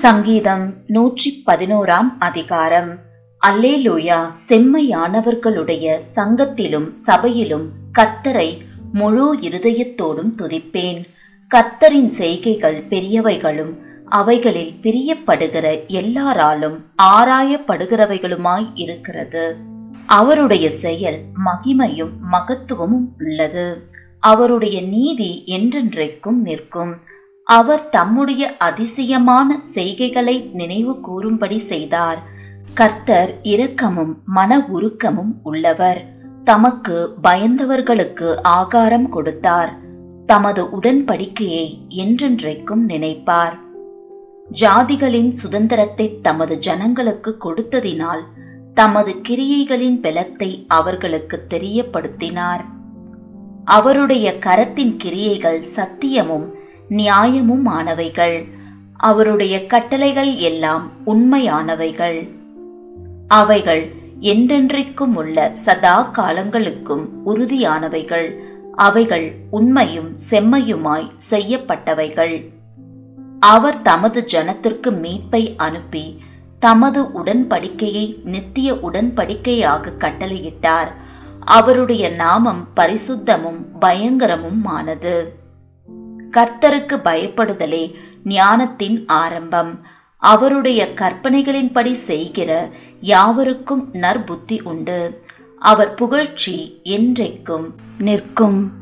சங்கீதம் நூற்றி பதினோராம் அதிகாரம். அல்லேலூயா செம்மையானவர்களுடைய சங்கத்திலும் சபையிலும் கத்தரை முழு இருதயத்தோடும் துதிப்பேன். கத்தரின் செய்கைகள் பெரியவைகளும் அவைகளில் பிரியப்படுகிற எல்லாராலும் ஆராயப்படுகிறவைகளுமாய் இருக்கிறது. அவருடைய செயல் மகிமையும் மகத்துவமும் உள்ளது. அவருடைய நீதி என்றென்றைக்கும் நிற்கும். அவர் தம்முடைய அதிசயமான செய்கைகளை நினைவு கூறும்படி செய்தார். கர்த்தர் இரக்கமும் மன உருக்கமும் உள்ளவர். தமக்கு பயந்தவர்களுக்கு ஆகாரம் கொடுத்தார். தமது உடன்படிக்கையை என்றென்றைக்கும் நினைப்பார். ஜாதிகளின் சுதந்திரத்தை தமது ஜனங்களுக்கு கொடுத்ததினால் தமது கிரியைகளின் பலத்தை அவர்களுக்கு தெரியப்படுத்தினார். அவருடைய கரத்தின் கிரியைகள் சத்தியமும் நியாயமும் ஆனவைகள். அவருடைய கட்டளைகள் எல்லாம் உண்மையானவைகள். அவைகள் என்றென்றைக்கும் உள்ள சதா காலங்களுக்கும் உறுதியானவைகள். அவைகள் உண்மையும் செம்மையுமாய் செய்யப்பட்டவைகள். அவர் தமது ஜனத்திற்கு மீட்பை அனுப்பி தமது உடன்படிக்கையை நித்திய உடன்படிக்கையாக கட்டளையிட்டார். அவருடைய நாமம் பரிசுத்தமும் பயங்கரமும் ஆனது கர்த்தருக்கு பயப்படுதலே ஞானத்தின் ஆரம்பம். அவருடைய கற்பனைகளின்படி செய்கிற யாவருக்கும் நற்புத்தி உண்டு. அவர் புகழ்ச்சி என்றைக்கும் நிற்கும்.